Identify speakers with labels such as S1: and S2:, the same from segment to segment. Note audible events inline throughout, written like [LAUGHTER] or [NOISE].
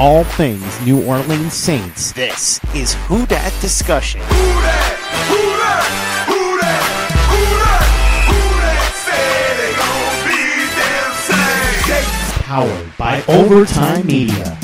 S1: all things New Orleans Saints. This is Who Dat Discussion. Powered by Overtime Media.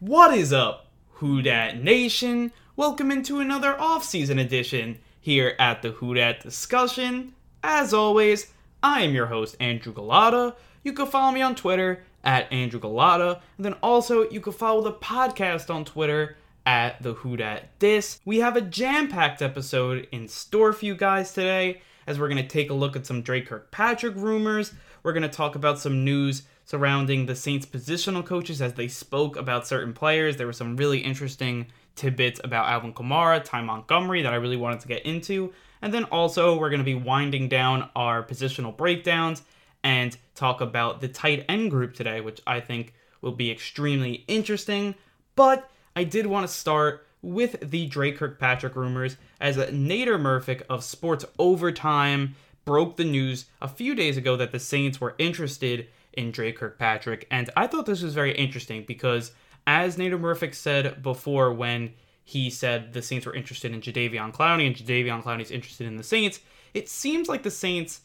S2: What is up, Who Dat Nation? Welcome into another off-season edition here at the Who Dat Discussion. As always, I am your host, Andrew Gullotta. You can follow me on Twitter at Andrew Gullotta, and then also you can follow the podcast on Twitter at the Who Dat Dis. We have a jam-packed episode in store for you guys today, as we're gonna take a look at some Dre Kirkpatrick rumors. We're gonna talk about some news surrounding the Saints positional coaches as they spoke about certain players. There were some really interesting tidbits about Alvin Kamara, Ty Montgomery that I really wanted to get into. And then also, we're going to be winding down our positional breakdowns and talk about the tight end group today, which I think will be extremely interesting. But I did want to start with the Dre Kirkpatrick rumors as Nader Murphic of Sports Overtime broke the news a few days ago that the Saints were interested in Dre Kirkpatrick. And I thought this was very interesting because, as Nader Murphic said before when he said the Saints were interested in Jadeveon Clowney and Jadeveon Clowney's interested in the Saints, it seems like the Saints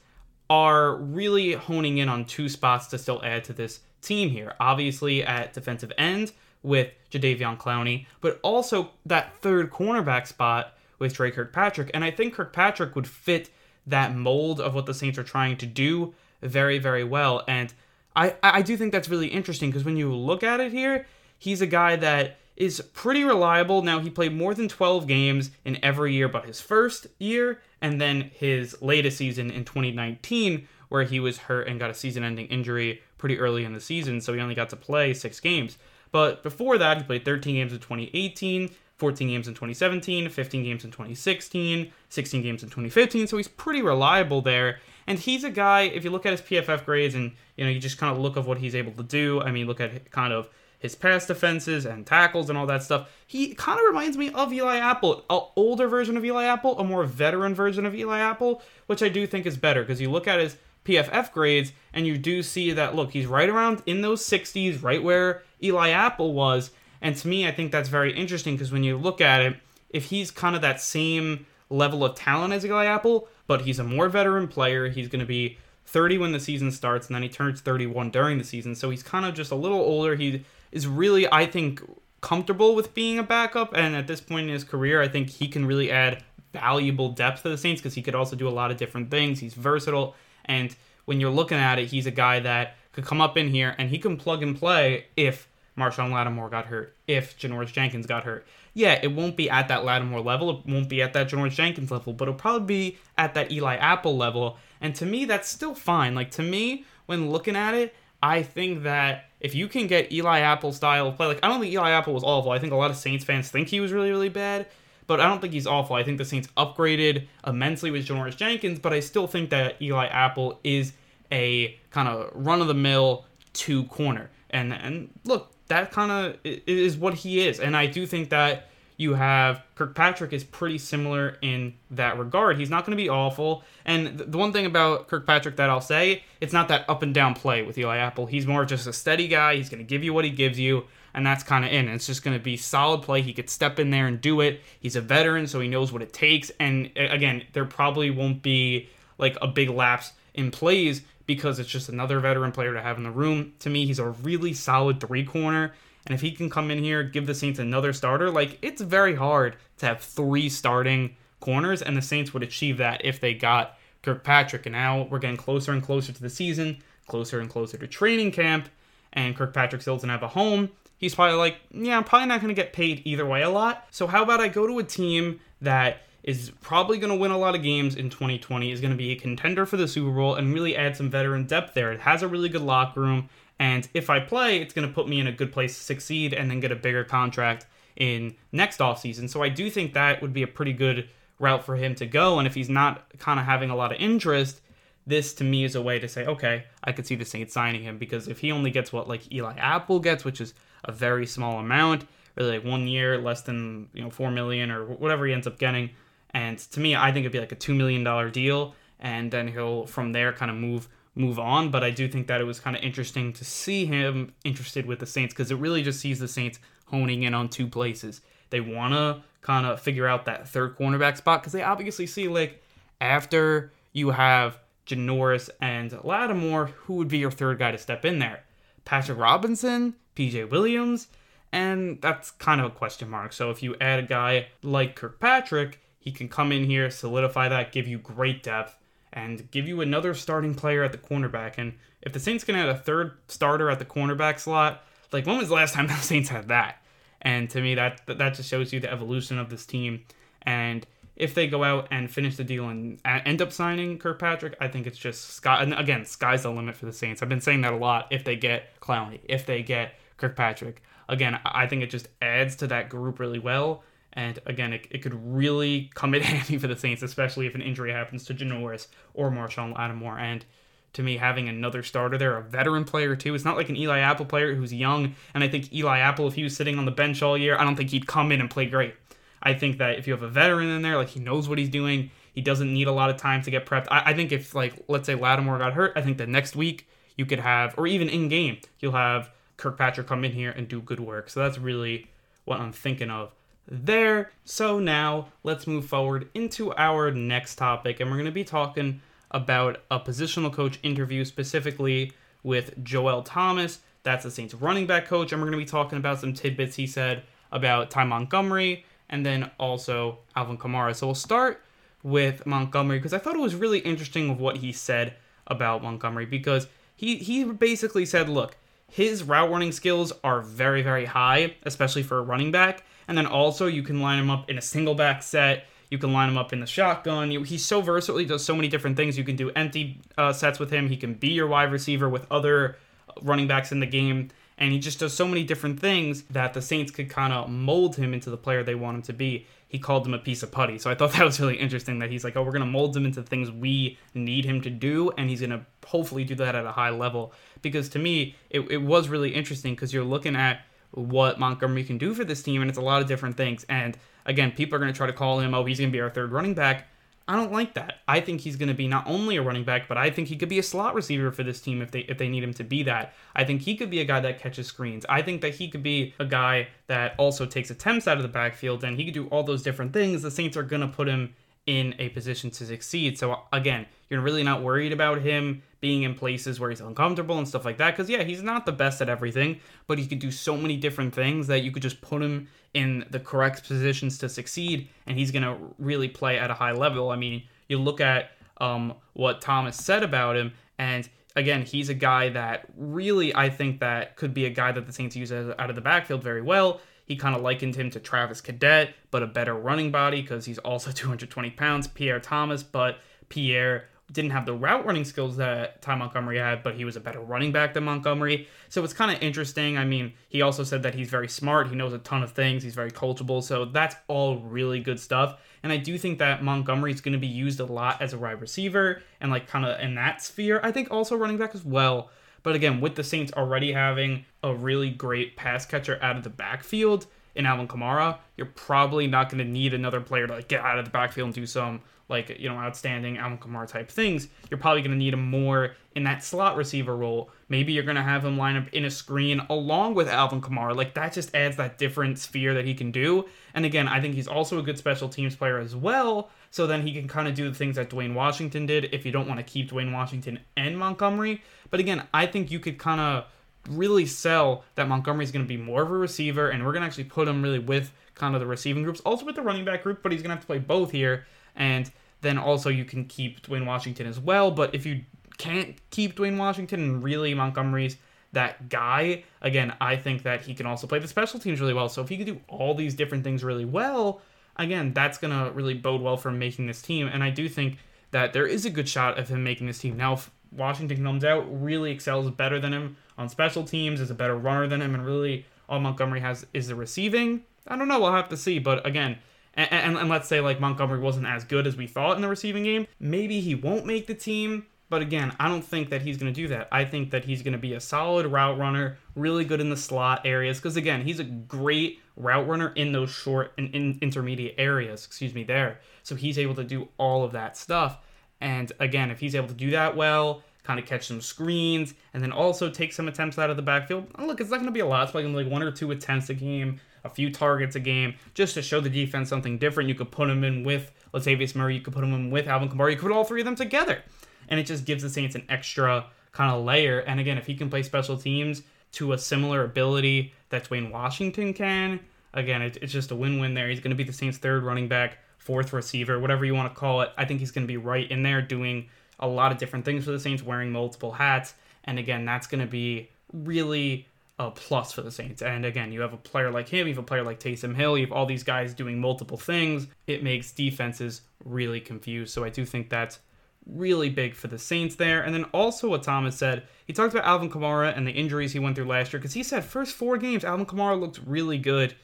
S2: are really honing in on two spots to still add to this team here. Obviously, at defensive end with Jadeveon Clowney, but also that third cornerback spot with Dre Kirkpatrick. And I think Kirkpatrick would fit that mold of what the Saints are trying to do very, very well. And I, I do think that's really interesting because when you look at it here, he's a guy that is pretty reliable. Now, he played more than 12 games in every year but his first year, and then his latest season in 2019, where he was hurt and got a season ending injury pretty early in the season, so he only got to play six games. But before that, he played 13 games in 2018, 14 games in 2017, 15 games in 2016, 16 games in 2015, so he's pretty reliable there. And he's a guy, if you look at his PFF grades and you know, you just kind of look of what he's able to do. I mean, look at kind of his pass defenses and tackles and all that stuff. He kind of reminds me of Eli Apple, an older version of Eli Apple, a more veteran version of Eli Apple, which I do think is better because you look at his PFF grades and you do see that look, he's right around in those 60s, right where Eli Apple was. And to me, I think that's very interesting because when you look at it, if he's kind of that same level of talent as Eli Apple, but he's a more veteran player, he's going to be 30 when the season starts, and then he turns 31 during the season. So he's kind of just a little older. He is really, I think, comfortable with being a backup. And at this point in his career, I think he can really add valuable depth to the Saints because he could also do a lot of different things. He's versatile. And when you're looking at it, he's a guy that could come up in here and he can plug and play if Marshon Lattimore got hurt, if Janoris Jenkins got hurt. Yeah, it won't be at that Lattimore level, it won't be at that Janoris Jenkins level, but it'll probably be at that Eli Apple level. And to me, that's still fine. Like, to me, when looking at it, I think that if you can get Eli Apple style play, like, I don't think Eli Apple was awful. I think a lot of Saints fans think he was really, really bad, but I don't think he's awful. I think the Saints upgraded immensely with Janoris Jenkins, but I still think that Eli Apple is a kind of run of the mill two corner. And and look, that kind of is what he is. And I do think that you have Kirkpatrick is pretty similar in that regard. He's not going to be awful. And the one thing about Kirkpatrick that I'll say, it's not that up and down play with Eli Apple. He's more just a steady guy. He's going to give you what he gives you, and that's kind of in. It's just going to be solid play. He could step in there and do it. He's a veteran, so he knows what it takes. And again, there probably won't be like a big lapse in plays because it's just another veteran player to have in the room. To me, he's a really solid three corner. And if he can come in here, give the Saints another starter, like it's very hard to have three starting corners, and the Saints would achieve that if they got Kirkpatrick. And now we're getting closer and closer to the season, closer and closer to training camp, and Kirkpatrick still doesn't have a home. He's probably like, yeah, I'm probably not going to get paid either way a lot. So how about I go to a team that is probably going to win a lot of games in 2020, is going to be a contender for the Super Bowl, and really add some veteran depth there. It has a really good locker room, and if I play, it's going to put me in a good place to succeed and then get a bigger contract in next offseason. So I do think that would be a pretty good route for him to go. And if he's not kind of having a lot of interest, this to me is a way to say, okay, I could see the Saints signing him because if he only gets what like Eli Apple gets, which is a very small amount, really like one year, less than you know four million or whatever he ends up getting, and to me, I think it'd be like a two million dollar deal, and then he'll from there kind of move move on, but I do think that it was kind of interesting to see him interested with the Saints because it really just sees the Saints honing in on two places. They want to kind of figure out that third cornerback spot because they obviously see like after you have Janoris and Lattimore, who would be your third guy to step in there? Patrick Robinson, PJ Williams, and that's kind of a question mark. So if you add a guy like Kirkpatrick, he can come in here, solidify that, give you great depth, and give you another starting player at the cornerback. And if the Saints can add a third starter at the cornerback slot, like when was the last time [LAUGHS] the Saints had that? And to me, that that just shows you the evolution of this team. And if they go out and finish the deal and end up signing Kirkpatrick, I think it's just sky. And again, sky's the limit for the Saints. I've been saying that a lot. If they get Clowney, if they get Kirkpatrick, again, I think it just adds to that group really well. And again, it, it could really come in [LAUGHS] handy for the Saints, especially if an injury happens to Janoris or Marshon Lattimore. And to me, having another starter there, a veteran player too. It's not like an Eli Apple player who's young. And I think Eli Apple, if he was sitting on the bench all year, I don't think he'd come in and play great. I think that if you have a veteran in there, like he knows what he's doing, he doesn't need a lot of time to get prepped. I, I think if like let's say Lattimore got hurt, I think the next week you could have, or even in game, you'll have Kirkpatrick come in here and do good work. So that's really what I'm thinking of there. So now let's move forward into our next topic, and we're going to be talking about a positional coach interview specifically with Joel Thomas. That's the Saints running back coach, and we're going to be talking about some tidbits he said about Ty Montgomery and then also Alvin Kamara. So we'll start with Montgomery because I thought it was really interesting of what he said about Montgomery because he he basically said, look, his route running skills are very very high, especially for a running back, and then also you can line him up in a single back set. You can line him up in the shotgun. He's so versatile. He does so many different things. You can do empty uh, sets with him. He can be your wide receiver with other running backs in the game and he just does so many different things that the Saints could kind of mold him into the player they want him to be. He called him a piece of putty. So I thought [LAUGHS] that was really interesting that he's like, oh, we're going to mold him into things we need him to do, and he's going to hopefully do that at a high level. Because to me, it, it was really interesting because you're looking at what Montgomery can do for this team, and it's a lot of different things. And again, people are going to try to call him, oh, he's going to be our third running back. I don't like that. I think he's going to be not only a running back, but I think he could be a slot receiver for this team if they if they need him to be that. I think he could be a guy that catches screens. I think that he could be a guy that also takes attempts out of the backfield and he could do all those different things. The Saints are going to put him in a position to succeed. So again, you're really not worried about him being in places where he's uncomfortable and stuff like that because yeah, he's not the best at everything, but he could do so many different things that you could just put him in the correct positions to succeed and he's going to really play at a high level. I mean, you look at um, what Thomas said about him and again, he's a guy that really I think that could be a guy that the Saints use out of the backfield very well. He kind of likened him to Travaris Cadet, but a better running body because he's also [LAUGHS] 220 pounds. Pierre Thomas, but Pierre didn't have the route running skills that Ty Montgomery had, but he was a better running back than Montgomery. So it's kind of interesting. I mean, he also said that he's very smart. He knows a ton of things. He's very coachable. So that's all really good stuff. And I do think that Montgomery is going to be used a lot as a wide receiver and like kind of in that sphere. I think also running back as well. But again, with the Saints already having a really great pass catcher out of the backfield in Alvin Kamara, you're probably not going to need another player to like get out of the backfield and do some like you know outstanding Alvin Kamara type things. You're probably going to need him more in that slot receiver role. Maybe you're going to have him line up in a screen along with Alvin Kamara. Like that just adds that different sphere that he can do. And again, I think he's also a good special teams player as well. So then he can kind of do the things that Dwayne Washington did if you don't want to keep Dwayne Washington and Montgomery. But again, I think you could kind of really sell that Montgomery is going to be more of a receiver, and we're going to actually put him really with kind of the receiving groups, also with the running back group, but he's going to have to play both here. And then also you can keep Dwayne Washington as well. But if you can't keep Dwayne Washington and really Montgomery's that guy, again, I think that he can also play the special teams really well. So if he could do all these different things really well, again, that's going to really bode well for making this team. And I do think that there is a good shot of him making this team. Now, if Washington comes out, really excels better than him on special teams, is a better runner than him, and really all Montgomery has is the receiving. I don't know. We'll have to see. But again, and, and, and, let's say like Montgomery wasn't as good as we thought in the receiving game, maybe he won't make the team. But again, I don't think that he's going to do that. I think that he's going to be a solid route runner, really good in the slot areas. Because again, he's a great route runner in those short and in intermediate areas. Excuse me, there. So he's able to do all of that stuff. And again, if he's able to do that well, kind of catch some screens, and then also take some attempts out of the backfield. look, it's not going to be a lot. It's probably like one or two attempts a game, a few targets a game, just to show the defense something different. You could put him in with Latavius Murray, you could put him in with Alvin Kamara, you could put all three of them together. And it just gives the Saints an extra kind of layer. And again, if he can play special teams to a similar ability that Dwayne Washington can, again, it, it's just a win win there. He's going to be the Saints' third running back, fourth receiver, whatever you want to call it. I think he's going to be right in there doing a lot of different things for the Saints, wearing multiple hats. And again, that's going to be really a plus for the Saints. And again, you have a player like him, you have a player like Taysom Hill, you have all these guys doing multiple things. It makes defenses really confused. So I do think that's really big for the Saints there. And then also what Thomas said, he talked about Alvin Kamara and the injuries he went through last year because he said first four games Alvin Kamara looked really good,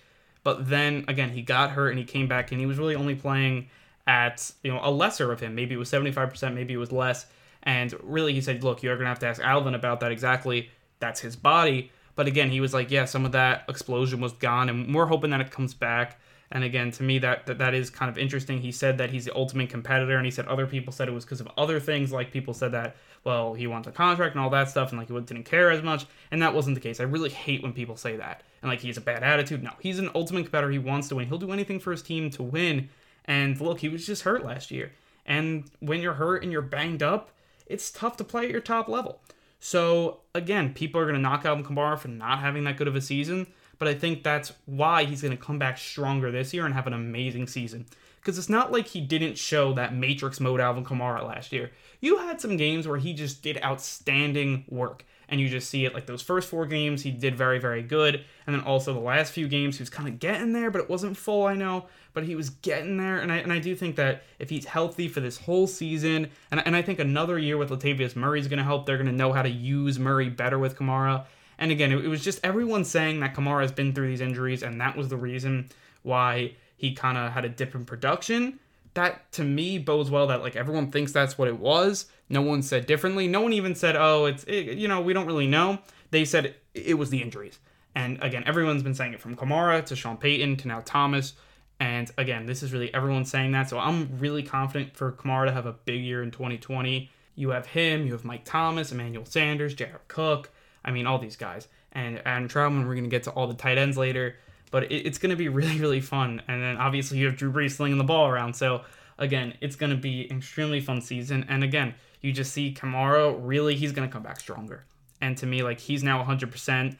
S2: but then again he got hurt and he came back and he was really only playing at you know a lesser of him. Maybe it was 75%, maybe it was less. And really he said, look, you're gonna have to ask Alvin about that exactly. That's his body. But again, he was like, yeah, some of that explosion was gone, and we're hoping that it comes back. And again, to me, that, that that is kind of interesting. He said that he's the ultimate competitor, and he said other people said it was because of other things. Like people said that, well, he wants a contract and all that stuff, and like he didn't care as much. And that wasn't the case. I really hate when people say that, and like he's a bad attitude. No, he's an ultimate competitor. He wants to win. He'll do anything for his team to win. And look, he was just hurt last year. And when you're hurt and you're banged up, it's tough to play at your top level. So again, people are going to knock out Kamara for not having that good of a season but I think that's why he's going to come back stronger this year and have an amazing season. Because it's not like he didn't show that Matrix mode Alvin Kamara last year. You had some games where he just did outstanding work. And you just see it like those first four games, he did very, very good. And then also the last few games, he was kind of getting there, but it wasn't full, I know. But he was getting there. And I, and I do think that if he's healthy for this whole season, and, and I think another year with Latavius Murray is going to help, they're going to know how to use Murray better with Kamara. And again, it, was just everyone saying that Kamara has been through these injuries, and that was the reason why he kind of had a dip in production. That to me bodes well that like everyone thinks that's what it was. No one said differently. No one even said, "Oh, it's it, you know we don't really know." They said it, it was the injuries. And again, everyone's been saying it from Kamara to Sean Payton to now Thomas. And again, this is really everyone saying that. So I'm really confident for Kamara to have a big year in 2020. You have him, you have Mike Thomas, Emmanuel Sanders, Jared Cook, I mean, all these guys. And Adam Trautman, we're going to get to all the tight ends later. But it, it's going to be really, really fun. And then obviously you have Drew Brees slinging the ball around. So again, it's going to be an extremely fun season. And again, you just see Kamara, really, he's going to come back stronger. And to me, like, he's now 100%.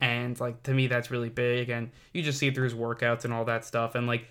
S2: And, like, to me, that's really big. And you just see it through his workouts and all that stuff. And, like,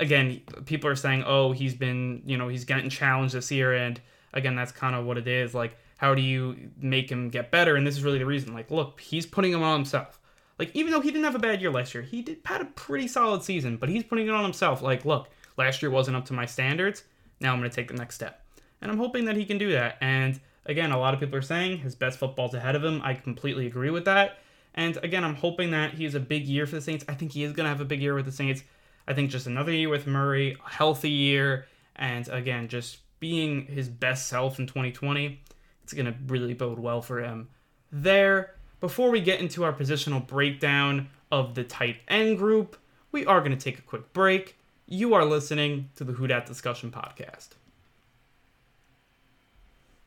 S2: again, people are saying, oh, he's been, you know, he's getting challenged this year. And, again, that's kind of what it is. Like, how do you make him get better? And this is really the reason. Like, look, he's putting him on himself. Like, even though he didn't have a bad year last year, he did had a pretty solid season, but he's putting it on himself. Like, look, last year wasn't up to my standards. Now I'm going to take the next step. And I'm hoping that he can do that. And again, a lot of people are saying his best football's ahead of him. I completely agree with that. And again, I'm hoping that he has a big year for the Saints. I think he is going to have a big year with the Saints. I think just another year with Murray, a healthy year, and again, just being his best self in 2020 it's going to really bode well for him there. Before we get into our positional breakdown of the tight end group, we are going to take a quick break. You are listening to the Who Dat Discussion Podcast.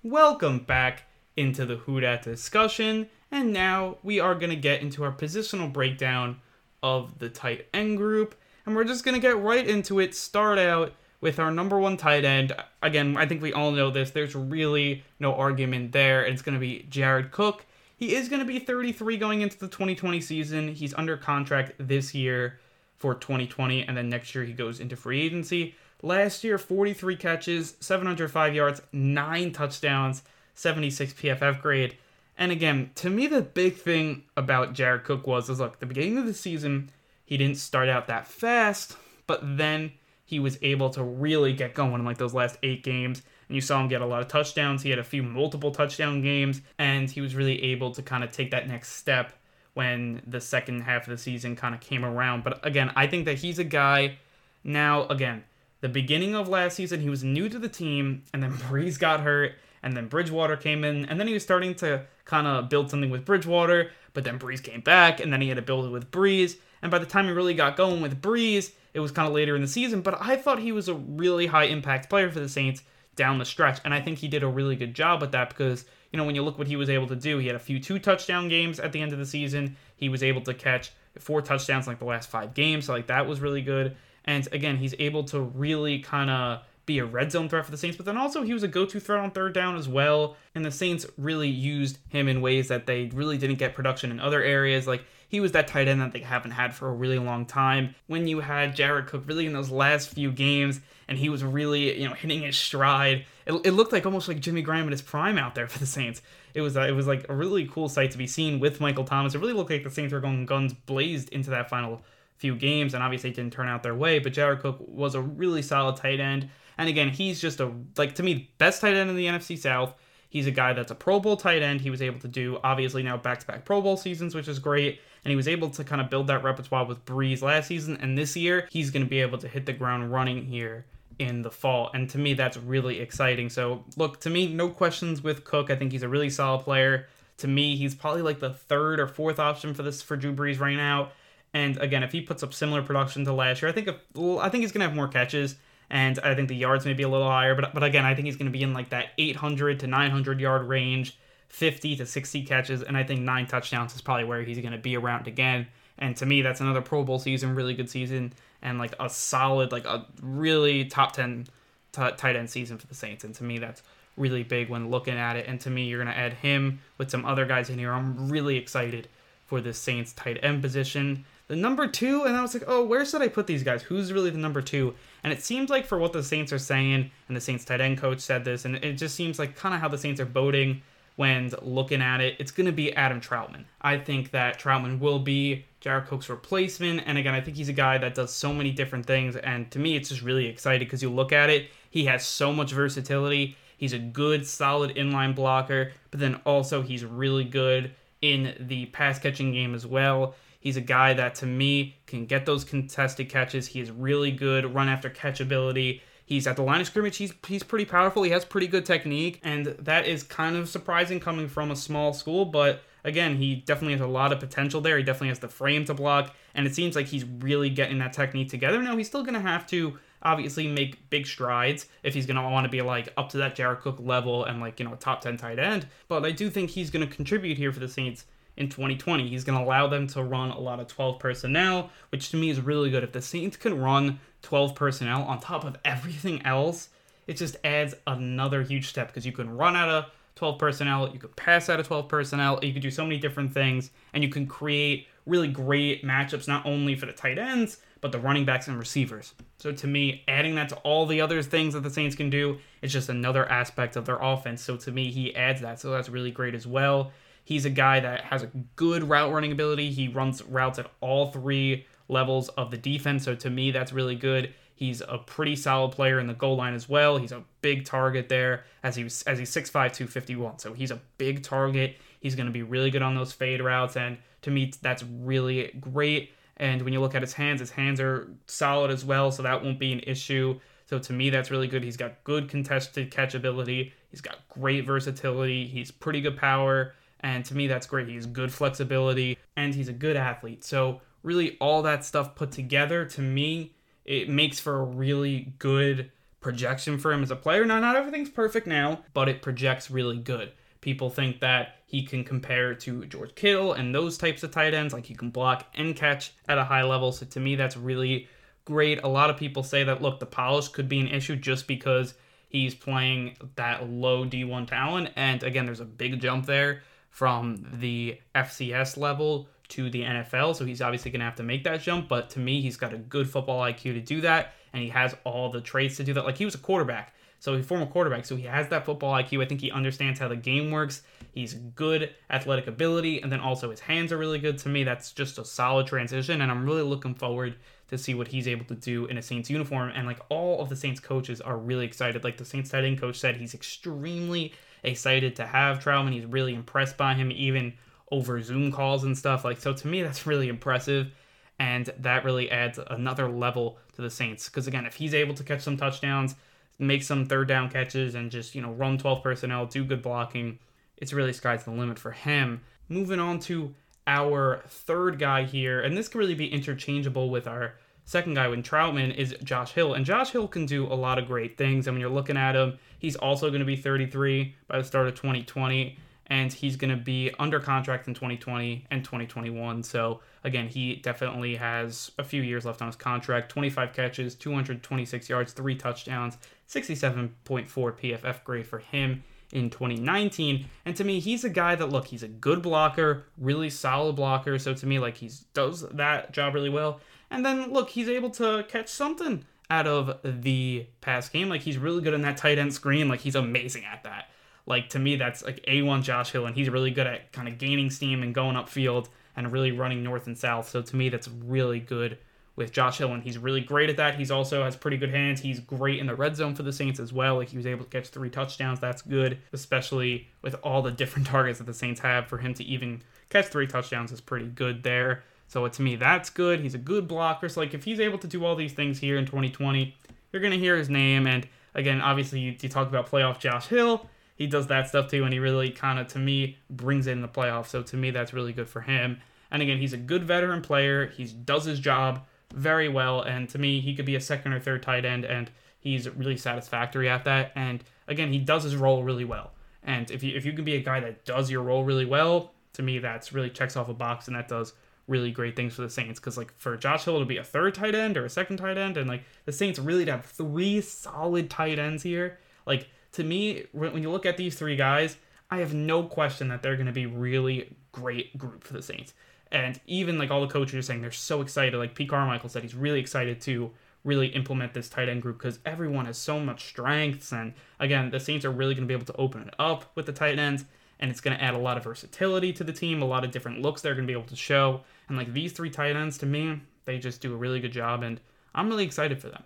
S2: Welcome back into the Who Dat Discussion, and now we are going to get into our positional breakdown of the tight end group, and we're just going to get right into it. Start out with our number one tight end. Again, I think we all know this. There's really no argument there. It's going to be Jared Cook. He is going to be 33 going into the 2020 season. He's under contract this year for 2020, and then next year he goes into free agency. Last year, 43 catches, 705 yards, 9 touchdowns, 76 PFF grade. And again, to me, the big thing about Jared Cook was, is look, the beginning of the season, he didn't start out that fast, but then he was able to really get going in like those last eight games. And you saw him get a lot of touchdowns. He had a few multiple touchdown games, and he was really able to kind of take that next step when the second half of the season kind of came around. But again, I think that he's a guy now, again, the beginning of last season, he was new to the team, and then [LAUGHS] Brees got hurt, and then Bridgewater came in, and then he was starting to kind of build something with Bridgewater, but then Brees came back, and then he had to build it with Brees. And by the time he really got going with Brees, it was kind of later in the season, but I thought he was a really high impact player for the Saints down the stretch. And I think he did a really good job with that because, you know, when you look what he was able to do, he had a few two touchdown games at the end of the season. He was able to catch four touchdowns in like the last five games. So like that was really good. And again, he's able to really kind of be a red zone threat for the Saints, but then also he was a go to threat on third down as well. And the Saints really used him in ways that they really didn't get production in other areas. Like he was that tight end that they haven't had for a really long time. When you had Jared Cook really in those last few games and he was really, you know, hitting his stride, it, it looked like almost like Jimmy Graham in his prime out there for the Saints. It was uh, it was like a really cool sight to be seen with Michael Thomas. It really looked like the Saints were going guns blazed into that final few games, and obviously it didn't turn out their way. But Jared Cook was a really solid tight end, and again, he's just a like to me best tight end in the NFC South. He's a guy that's a Pro Bowl tight end. He was able to do obviously now back to back Pro Bowl seasons, which is great. And he was able to kind of build that repertoire with Brees last season. And this year, he's going to be able to hit the ground running here in the fall. And to me, that's really exciting. So, look, to me, no questions with Cook. I think he's a really solid player. To me, he's probably like the third or fourth option for this for Drew Brees right now. And again, if he puts up similar production to last year, I think if, I think he's gonna have more catches and I think the yards may be a little higher. But but again, I think he's going to be in like that 800 to 900 yard range, 50 to 60 catches, and I think nine touchdowns is probably where he's going to be around again. And to me, that's another Pro Bowl season, really good season, and like a solid, like a really top 10 t- tight end season for the Saints. And to me, that's really big when looking at it. And to me, you're going to add him with some other guys in here. I'm really excited for the Saints tight end position the number two, and I was like, oh, where should I put these guys? Who's really the number two? And it seems like for what the Saints are saying, and the Saints tight end coach said this, and it just seems like kind of how the Saints are voting when looking at it, it's going to be Adam Trautman. I think that Troutman will be Jared Cook's replacement, and again, I think he's a guy that does so many different things, and to me, it's just really exciting because you look at it, he has so much versatility. He's a good, solid inline blocker, but then also he's really good in the pass catching game as well. He's a guy that to me can get those contested catches. He is really good run after catch ability. He's at the line of scrimmage. He's he's pretty powerful. He has pretty good technique, and that is kind of surprising coming from a small school. But again, he definitely has a lot of potential there. He definitely has the frame to block, and it seems like he's really getting that technique together. Now he's still going to have to obviously make big strides if he's going to want to be like up to that Jared Cook level and like you know top ten tight end. But I do think he's going to contribute here for the Saints in 2020. He's going to allow them to run a lot of 12 personnel, which to me is really good. If the Saints can run 12 personnel on top of everything else, it just adds another huge step because you can run out of 12 personnel, you could pass out of 12 personnel, you could do so many different things, and you can create really great matchups not only for the tight ends, but the running backs and receivers. So to me, adding that to all the other things that the Saints can do, it's just another aspect of their offense. So to me, he adds that. So that's really great as well. He's a guy that has a good route running ability. He runs routes at all three levels of the defense. So to me, that's really good. He's a pretty solid player in the goal line as well. He's a big target there as he's as he's 6'5", 251. So he's a big target. He's going to be really good on those fade routes, and to me, that's really great. And when you look at his hands, his hands are solid as well, so that won't be an issue. So to me, that's really good. He's got good contested catch ability. He's got great versatility. He's pretty good power. And to me, that's great. He has good flexibility and he's a good athlete. So, really, all that stuff put together, to me, it makes for a really good projection for him as a player. Now, not everything's perfect now, but it projects really good. People think that he can compare to George Kittle and those types of tight ends, like he can block and catch at a high level. So, to me, that's really great. A lot of people say that, look, the polish could be an issue just because he's playing that low D1 talent. And again, there's a big jump there from the FCS level to the NFL. So he's obviously going to have to make that jump. But to me, he's got a good football IQ to do that. And he has all the traits to do that. Like he was a quarterback. So he's a former quarterback. So he has that football IQ. I think he understands how the game works. He's good athletic ability. And then also his hands are really good. To me, that's just a solid transition. And I'm really looking forward to see what he's able to do in a Saints uniform. And like all of the Saints coaches are really excited. Like the Saints head coach said, he's extremely excited to have Trautman. He's really impressed by him, even over Zoom calls and stuff. Like so, to me, [LAUGHS] that's really impressive, and that really adds another level to the Saints. Because again, if he's able to catch some touchdowns, make some third down catches, and just you know run 12 personnel, do good blocking, it's really sky's the limit for him. Moving on to our third guy here, and this can really be interchangeable with our second guy when Trautman is Josh Hill. And Josh Hill can do a lot of great things. And when you're looking at him, he's also going to be 33 by the start of 2020. And he's going to be under contract in 2020 and 2021. So, again, he definitely has a few years left on his contract 25 catches, 226 yards, three touchdowns, 67.4 PFF grade for him in 2019. And to me, he's a guy that look, he's a good blocker, really solid blocker. So to me, like he does that job really well. And then look, he's able to catch something out of the pass game. Like he's really good in that tight end screen. Like he's amazing at that. Like to me, that's like A1 Josh Hill, and he's really good at kind of gaining steam and going upfield and really running north and south. So to me, that's really good with Josh Hill, and he's really great at that. He's also has pretty good hands. He's great in the red zone for the Saints as well. Like he was able to catch three touchdowns. That's good, especially with all the different [LAUGHS] targets that the Saints have. For him to even catch three touchdowns is pretty good there. So to me, that's good. He's a good blocker. So like if he's able to do all these things here in 2020, you're gonna hear his name. And again, obviously you, you talk about playoff Josh Hill. He does that stuff too, and he really kind of to me brings it in the playoffs. So to me, that's really good for him. And again, he's a good veteran player. He does his job very well. And to me, he could be a second or third tight end, and he's really satisfactory at that. And again, he does his role really well. And if you if you can be a guy that does your role really well, to me, that's really checks off a box, and that does really great things for the Saints. Because like for Josh Hill to be a third tight end or a second tight end, and like the Saints really to have three solid tight ends here, like to me, when you look at these three guys, I have no question that they're going to be really great group for the Saints. And even like all the coaches are saying they're so excited. Like Pete Carmichael said, he's really excited to really implement this tight end group because everyone has so much strengths. And again, the Saints are really going to be able to open it up with the tight ends. And it's going to add a lot of versatility to the team, a lot of different looks they're going to be able to show. And like these three tight ends, to me, they just do a really good job. And I'm really excited for them.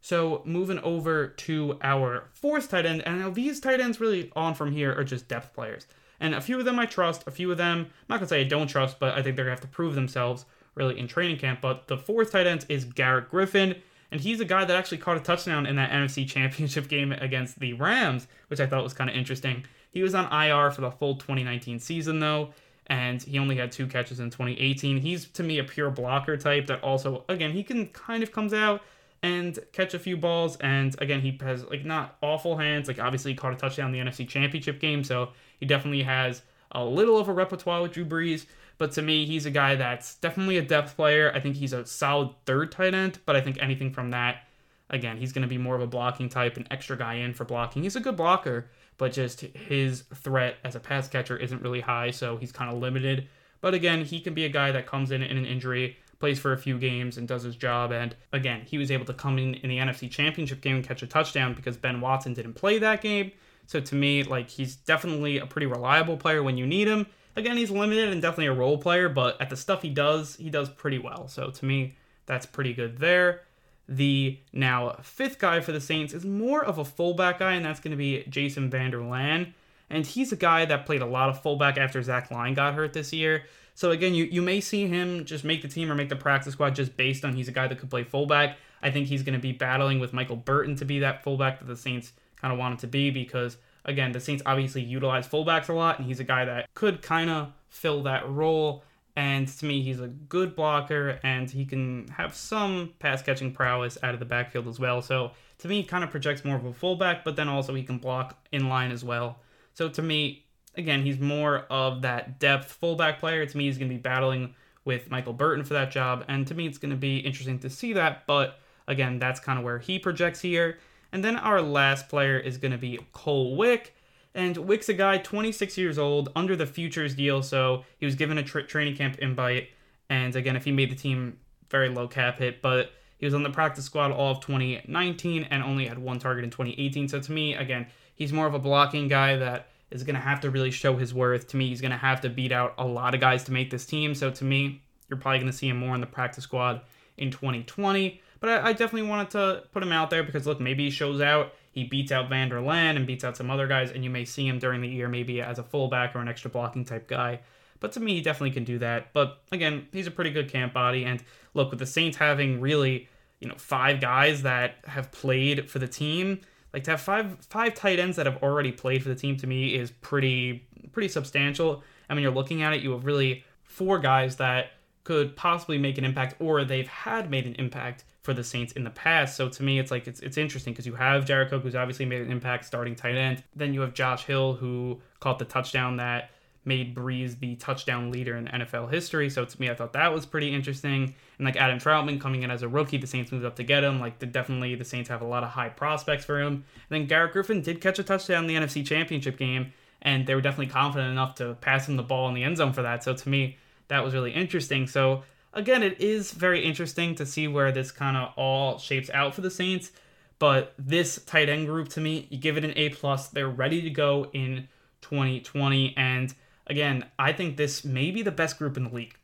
S2: So moving over to our fourth tight end, and now these tight ends really on from here are just depth players. And a few of them I trust, a few of them, I'm not to say I don't trust, but I think they're to have to prove themselves really in training camp. But the fourth tight end is Garrett Griffin. And he's a guy that actually caught a touchdown in that NFC Championship [LAUGHS] game against the Rams, which I thought was kind of interesting. He was on IR for the full 2019 season, though, and he only had two catches in 2018. He's, to me, a pure blocker type that also, again, he can kind of comes out and catch a few balls. And again, he has like not awful hands. Like obviously, he caught a touchdown in the NFC Championship game, so he definitely has a little of a repertoire with Drew Brees. But to me, he's a guy that's definitely a depth player. I think he's a solid third tight end, but I think anything from that, again, he's going to be more of a blocking type, an extra guy in for blocking. He's a good blocker, but just his threat as a pass catcher isn't really high, so he's kind of limited. But again, he can be a guy that comes in in an injury plays for a few games and does his job. And again, he was able to come in in the NFC Championship game and catch a touchdown because Ben Watson didn't play that game. So to me, like he's definitely a pretty reliable player when you need him. Again, he's limited and definitely a role player, but at the stuff he does, he does pretty well. So to me, that's pretty good there. The now fifth guy for the Saints is more of a fullback guy, and that's going to be Jason Vander Laan. And he's a guy that played a lot of fullback after Zach Line got hurt this year. So again, you, you may see him just make the team or make the practice squad just based on he's a guy that could play fullback. I think he's going to be battling with Michael Burton to be that fullback that the Saints kind of want him to be because again, the Saints obviously utilize fullbacks a lot, and he's a guy that could kind of fill that role. And to me, he's a good blocker, and he can have some pass catching prowess out of the backfield as well. So to me, he kind of projects more of a fullback, but then also he can block in line as well. So to me, again, he's more of that depth fullback player. To me, he's going to be battling with Michael Burton for that job, and to me, it's going to be interesting to see that. But again, that's kind of where he projects here. And then our last player is going to be Cole Wick. And Wick's a guy 26 years old under the futures deal, so he was given a tra- training camp invite. And again, if he made the team, very low cap hit, but he was on the practice squad all of 2019 and only had one target in 2018. So to me, again, he's more of a blocking guy that is going to have to really show his worth. To me, he's going to have to beat out a lot of guys to make this team. So to me, you're probably going to see him more in the practice squad in 2020. But I, I, definitely wanted to put him out there because look, maybe he shows out, he beats out Vander Laan and beats out some other guys, and you may see him during the year maybe as a fullback or an extra blocking type guy. But to me, he definitely can do that. But again, he's a pretty good camp body. And look, with the Saints having really, you know, five guys that have played for the team, like to have five five tight ends that have already played for the team to me is pretty pretty substantial. I mean, you're looking at it, you have really four guys that could possibly make an impact, or they've had made an impact for the Saints in the past. So to me, it's like it's it's interesting because you have Jared Cook, who's obviously made an impact starting tight end. Then you have Josh Hill, who caught the touchdown that made Brees the touchdown leader in NFL history. So to me, I thought that was pretty interesting. And like Adam Trautman coming in as a rookie, the Saints moved up to get him. Like the, definitely the Saints have a lot of high prospects for him. And then Garrett Griffin did catch a touchdown in the NFC Championship game, and they were definitely confident enough to pass him the ball in the end zone for that. So to me, that was really interesting. So again, it is very interesting to see where this kind of all shapes out for the Saints. But this tight end group to me, you give it an A plus. They're ready to go in 2020. And again, I think this may be the best group in the league.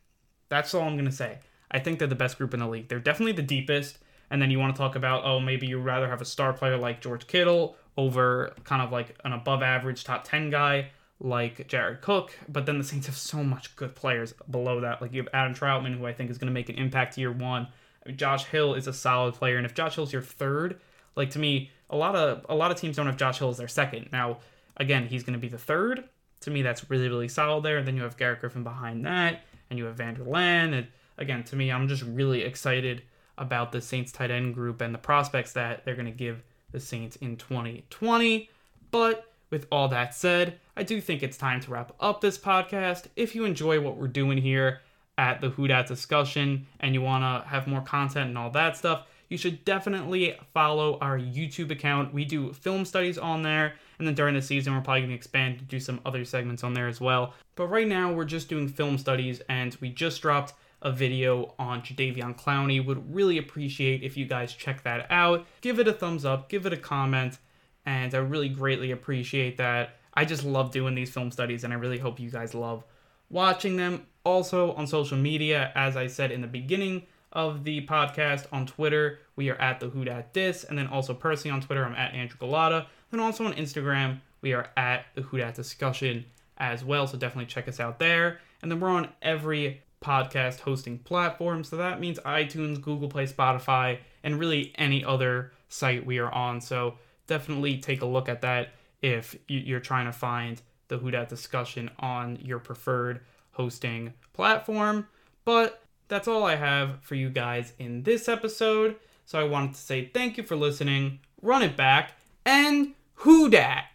S2: That's all I'm gonna say. I think they're the best group in the league. They're definitely the deepest. And then you want to talk about, oh, maybe you'd rather have a star player like George Kittle over kind of like an above average top 10 guy like Jared Cook, but then the Saints have so much good players below that. Like you have Adam Trautman, who I think is going to make an impact year one. Josh Hill is a solid player, and if Josh Hill's your third, like to me, a lot of a lot of teams don't have Josh Hill as their second. Now, again, he's going to be the third. To me, that's really really solid there. And then you have Garrett Griffin behind that, and you have Vander Laan. And again, to me, I'm just really excited about the Saints tight end group and the prospects that they're going to give the Saints in 2020. But with all that said, I do think it's time to wrap up this podcast. If you enjoy what we're doing here at the Who Dat discussion and you want to have more content and all that stuff, you should definitely follow our YouTube account. We do film studies on there, and then during the season, we're probably going to expand to do some other segments on there as well. But right now, we're just doing film studies, and we just dropped a video on Jadeveon Clowney. Would really appreciate if you guys check that out. Give it a thumbs up, give it a comment, and I really greatly appreciate that. I just love doing these film studies, and I really hope you guys love watching them. Also, on social media, as I said in the beginning of the podcast, on Twitter, we are at the Who Dat Dis, and then also personally on Twitter, I'm at Andrew Gullotta. Then also on Instagram, we are at the Who Dat Discussion as well, so definitely check us out there. And then we're on every podcast hosting platform, so that means iTunes, Google Play, Spotify, and really any other site we are on. So definitely take a look at that if you're trying to find the Who discussion on your preferred hosting platform. But that's all I have for you guys in this episode. So I wanted to say thank you for listening, run it back, and Who?